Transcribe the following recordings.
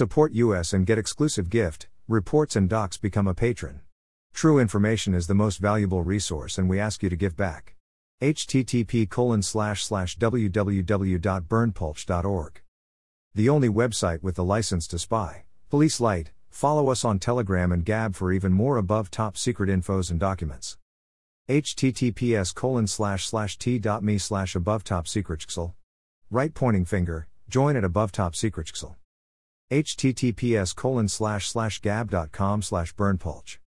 Support us and get exclusive gift, reports and docs become a patron. True information is the most valuable resource and we ask you to give back. http www.berndpulch.org. The only website with the license to spy. Police Light, follow us on Telegram and Gab for even more above top secret infos and documents. https colon slash slash t.me slash above top secret Right pointing finger, join at above top secret https colon slash slash gab.com slash berndpulch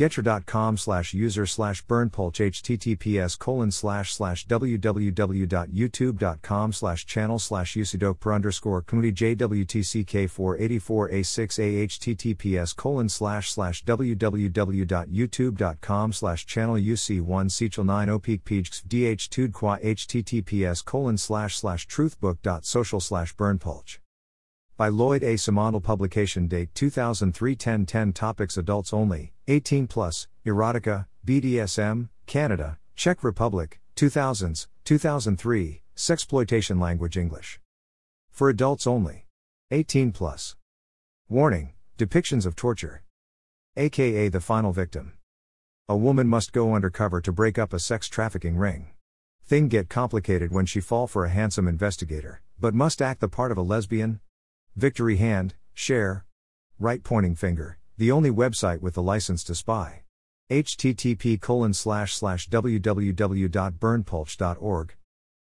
Gettr.com slash user slash berndpulch https colon slash slash www.youtube.com slash channel slash usidok underscore community jwtck484a6a https colon slash slash www.youtube.com slash channel uc1 sechel 9 opik pijks dh2 qua https colon slash slash truthbook.social slash berndpulch by Lloyd A. Simandl publication date 2003 10 10 topics adults only 18 plus erotica BDSM Canada Czech Republic 2000s 2003 sexploitation language English. For adults only 18 plus. Warning depictions of torture. Aka the final victim. A woman must go undercover to break up a sex trafficking ring. Thing get complicated when she fall for a handsome investigator but must act the part of a lesbian Victory hand, share. Right pointing finger, the only website with the license to spy. http colon slash slash www.berndpulch.org.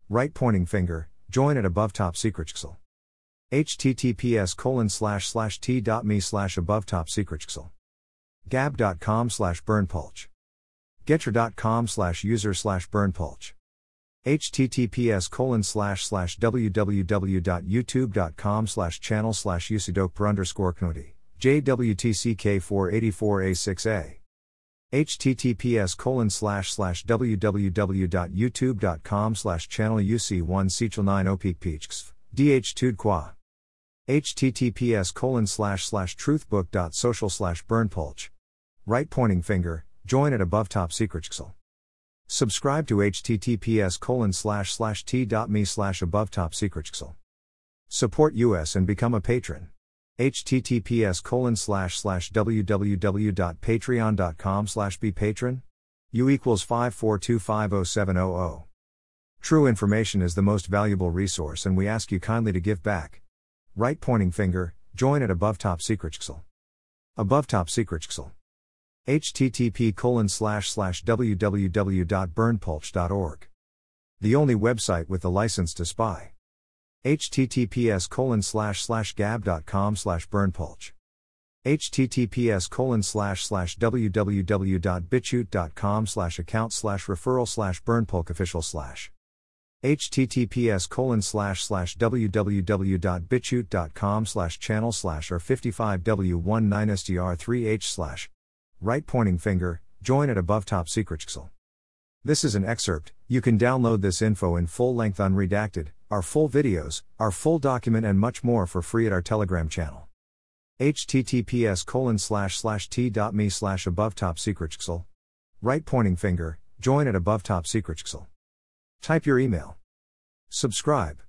Right pointing finger, join at above top secret https colon slash slash t.me slash above top secret gab.com slash berndpulch gettr.com slash user slash berndpulch https colon slash slash www.youtube.com slash channel slash usidok underscore knoti jwtck484a6a https colon slash slash www.youtube.com slash channel uc1 sechel 9 opik peachks dh2 qua https colon slash slash truthbook.social slash berndpulch right pointing finger join at above top secret Subscribe to https colon slash slash t.me slash above top secret Support us and become a patron. https colon slash slash www.patreon.com slash be patron. U equals 54250700. True information is the most valuable resource and we ask you kindly to give back. Right pointing finger, join at above top secret Above top secret http www.berndpulch.org. The only website with the license to spy. https gab.com slash berndpulch. https www.bitchute.com account slash referral slash berndpulch official slash https colon slash slash www.bitchute.com slash channel slash r55w19str3h slash right pointing finger, join at above top secret This is an excerpt, you can download this info in full length unredacted, our full videos, our full document and much more for free at our Telegram channel. https colon slash slash t.me slash above top secret Right pointing finger, join at above top secret Type your email. Subscribe.